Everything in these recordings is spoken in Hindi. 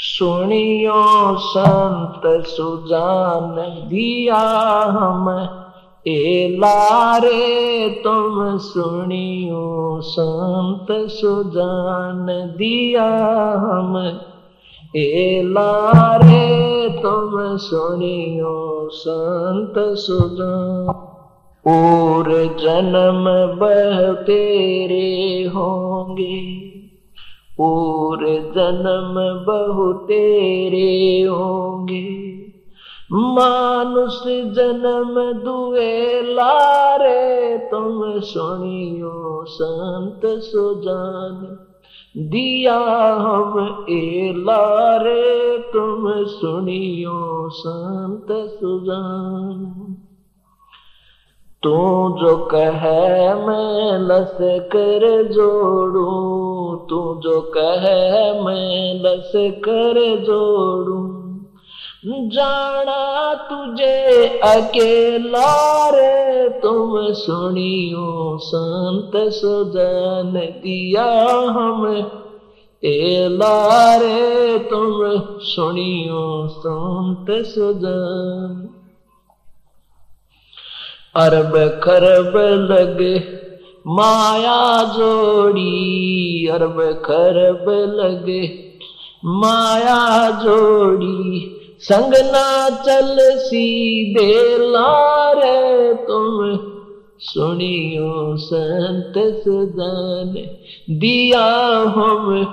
सुनियो संत सुजान दिया हम। ए लारे तुम सुनियो संत सुजान दिया हम। ए लारे तुम सुनियो संत सुजान। और जन्म बह तेरे होंगे। और जन्म बहु तेरे होंगे। मानुष जन्म दुए लारे, तुम सुनियो संत सुजान। दिया हम ए लारे, तुम सुनियो संत सुजान। तू जो कहे मैं लस कर जोड़ू, तू जो कहे मैं लस कर जोड़ू। जाना तुझे अकेला रे, तुम सुनियो संत सुजन दिया हम। ए लारे, तुम सुनियो संत सुजन। अरब खरब लगे, माया जोड़ी। अरब खरब लगे, माया जोड़ी। संग ना चल सीधे लारे तुम। सुनियो संत सुदान दिया हम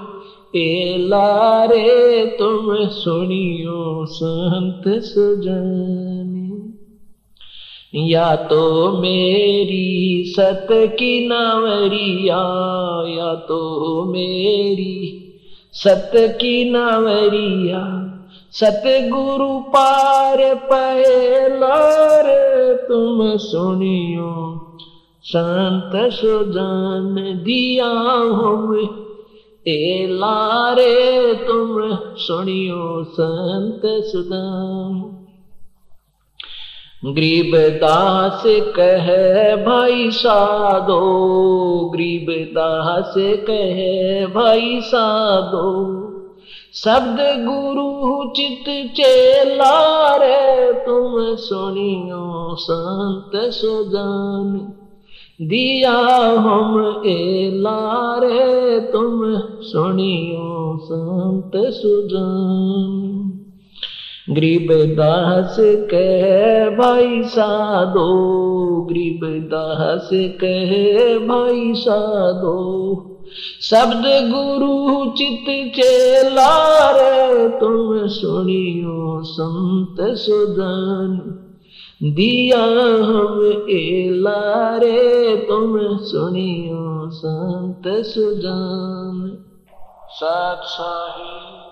ए लारे तुम। सुनियो संत सुजान। या तो मेरी सत की नावरिया या तो मेरी सत की नावरिया सतगुरु पार पहलार, तुम सुनियो संत सुजान दिया हम ए लारे तुम सुनियो संत सुदान गरीबदास कह, भाई साधो, गरीबदास कह, भाई साधो, शब्द गुरु चित चेला रे, तुम सुनियो संत सुजान। दिया हम ए लारे तुम सुनियो संत सुजान। गरीबदास कह, भाई साधो, गरीबदास कह, भाई साधो, शब्द गुरु चित चेला रे तुम सुनियो संत सुदान। दिया हम ए लारे, तुम सुनियो संत सुजान सात साहिब।